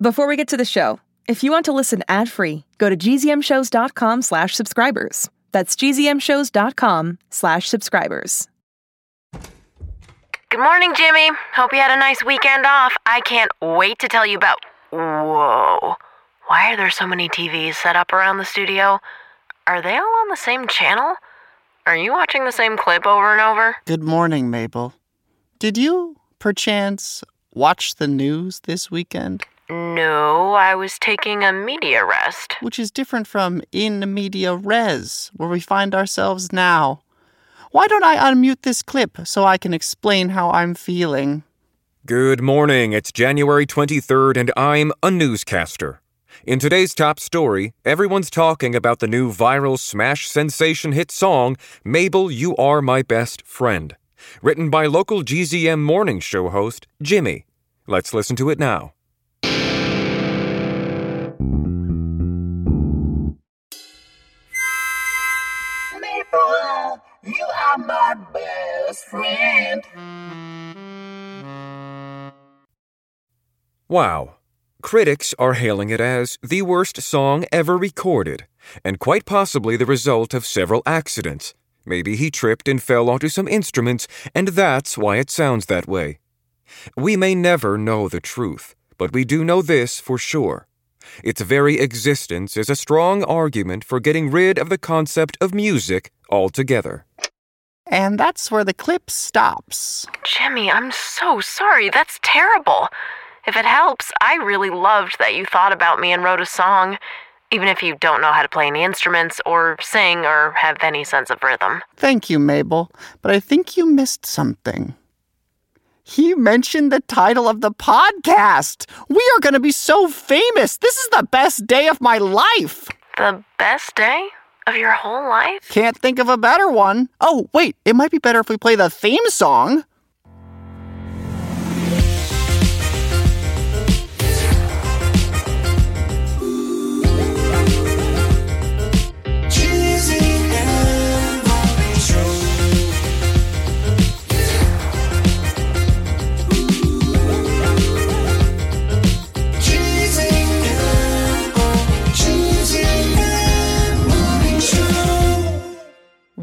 Before we get to the show, if you want to listen ad-free, go to gzmshows.com slash subscribers. That's gzmshows.com slash subscribers. Good morning, Jimmy. Hope you had a nice weekend off. I can't wait to tell you about. Whoa. Why are there so many TVs set up around the studio? Are they all on the same channel? Are you watching the same clip over and over? Good morning, Mabel. Did you, perchance, watch the news this weekend? No, I was taking a media rest. Which is different from in media res, where we find ourselves now. Why don't I unmute this clip so I can explain how I'm feeling? Good morning. It's January 23rd, and I'm a newscaster. In today's top story, everyone's talking about the new viral smash sensation hit song, Mabel, You Are My Best Friend, written by local GZM morning show host, Jimmy. Let's listen to it now. Friend. Wow. Critics are hailing it as the worst song ever recorded, and quite possibly the result of several accidents. Maybe he tripped and fell onto some instruments, and that's why it sounds that way. We may never know the truth, but we do know this for sure. Its very existence is a strong argument for getting rid of the concept of music altogether. And that's where the clip stops. Jimmy, I'm so sorry. That's terrible. If it helps, I really loved that you thought about me and wrote a song, even if you don't know how to play any instruments or sing or have any sense of rhythm. Thank you, Mabel, but I think you missed something. He mentioned the title of the podcast. We are going to be so famous. This is the best day of my life. The best day of your whole life? Can't think of a better one. Oh, wait, it might be better if we play the theme song.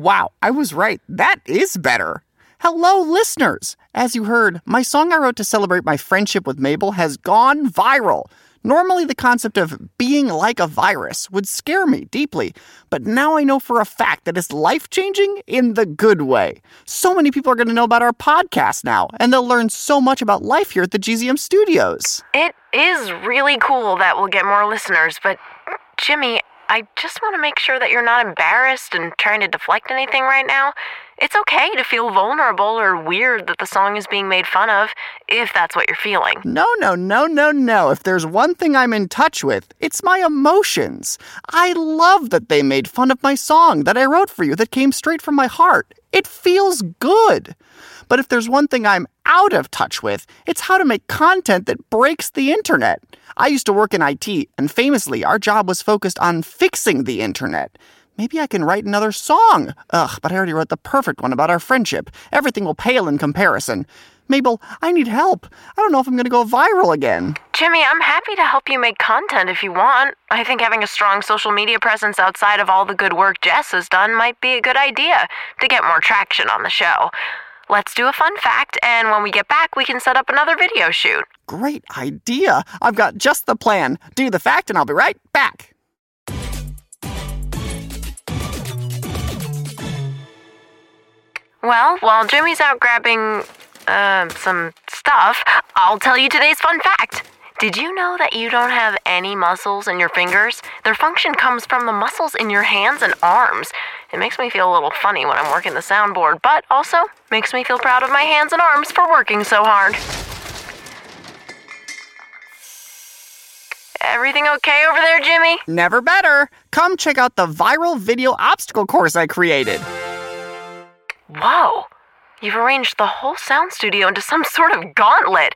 Wow, I was right. That is better. Hello, listeners. As you heard, my song I wrote to celebrate my friendship with Mabel has gone viral. Normally, the concept of being like a virus would scare me deeply, but now I know for a fact that it's life changing in the good way. So many people are going to know about our podcast now, and they'll learn so much about life here at the GZM studios. It is really cool that we'll get more listeners, but Jimmy, I just want to make sure that you're not embarrassed and trying to deflect anything right now. It's okay to feel vulnerable or weird that the song is being made fun of, if that's what you're feeling. No, no, no, no, no. If there's one thing I'm in touch with, it's my emotions. I love that they made fun of my song that I wrote for you that came straight from my heart. It feels good. But if there's one thing I'm out of touch with, it's how to make content that breaks the internet. I used to work in IT, and famously, our job was focused on fixing the internet. Maybe I can write another song. Ugh, but I already wrote the perfect one about our friendship. Everything will pale in comparison. Mabel, I need help. I don't know if I'm going to go viral again. Jimmy, I'm happy to help you make content if you want. I think having a strong social media presence outside of all the good work Jess has done might be a good idea to get more traction on the show. Let's do a fun fact, and when we get back, we can set up another video shoot. Great idea. I've got just the plan. Do the fact, and I'll be right back. Well, while Jimmy's out grabbing, uh, some stuff, I'll tell you today's fun fact. Did you know that you don't have any muscles in your fingers? Their function comes from the muscles in your hands and arms. It makes me feel a little funny when I'm working the soundboard, but also makes me feel proud of my hands and arms for working so hard. Everything okay over there, Jimmy? Never better. Come check out the viral video obstacle course I created. Whoa! You've arranged the whole sound studio into some sort of gauntlet.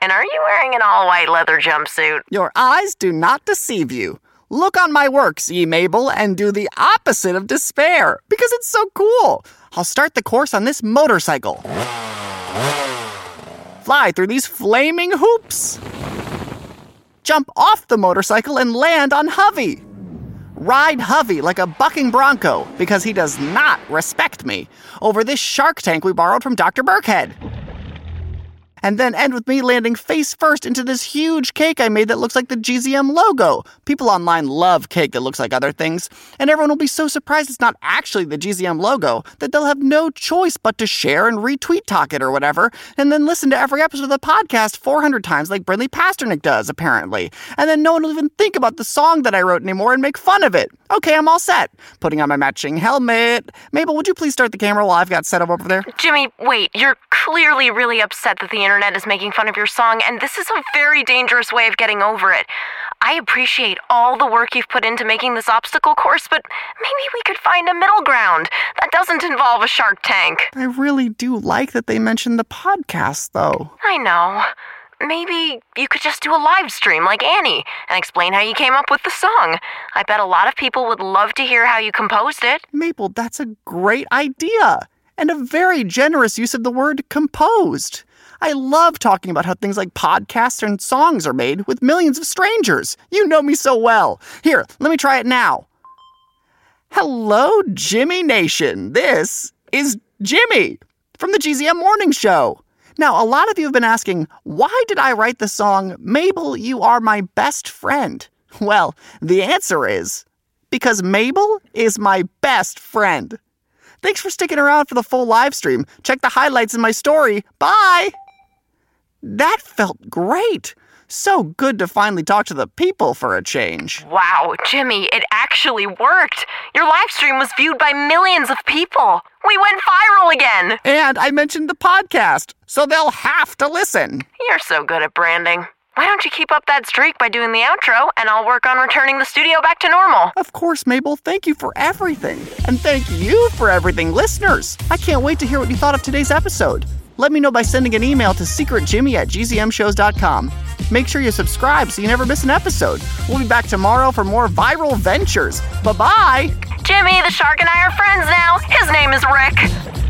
And are you wearing an all white leather jumpsuit? Your eyes do not deceive you. Look on my works, ye Mabel, and do the opposite of despair, because it's so cool. I'll start the course on this motorcycle. Fly through these flaming hoops. jump off the motorcycle and land on Hovey. Ride Hovey like a bucking bronco because he does not respect me over this shark tank we borrowed from Dr. Burkhead and then end with me landing face first into this huge cake I made that looks like the GZM logo. People online love cake that looks like other things, and everyone will be so surprised it's not actually the GZM logo that they'll have no choice but to share and retweet talk it or whatever, and then listen to every episode of the podcast 400 times like Brinley Pasternak does, apparently. And then no one will even think about the song that I wrote anymore and make fun of it. Okay, I'm all set. Putting on my matching helmet. Mabel, would you please start the camera while I've got set up over there? Jimmy, wait, you're clearly really upset that the internet is making fun of your song, and this is a very dangerous way of getting over it. I appreciate all the work you've put into making this obstacle course, but maybe we could find a middle ground that doesn't involve a shark tank. I really do like that they mentioned the podcast, though. I know. Maybe you could just do a live stream like Annie and explain how you came up with the song. I bet a lot of people would love to hear how you composed it. Mabel, that's a great idea and a very generous use of the word composed. I love talking about how things like podcasts and songs are made with millions of strangers. You know me so well. Here, let me try it now. Hello, Jimmy Nation. This is Jimmy from the GZM Morning Show. Now, a lot of you have been asking, why did I write the song Mabel, You Are My Best Friend? Well, the answer is because Mabel is my best friend. Thanks for sticking around for the full live stream. Check the highlights in my story. Bye! That felt great. So good to finally talk to the people for a change. Wow, Jimmy, it actually worked. Your live stream was viewed by millions of people. We went viral again. And I mentioned the podcast, so they'll have to listen. You're so good at branding. Why don't you keep up that streak by doing the outro, and I'll work on returning the studio back to normal? Of course, Mabel, thank you for everything. And thank you for everything, listeners. I can't wait to hear what you thought of today's episode. Let me know by sending an email to secretjimmy at gzmshows.com. Make sure you subscribe so you never miss an episode. We'll be back tomorrow for more viral ventures. Bye bye. Jimmy, the shark and I are friends now. His name is Rick.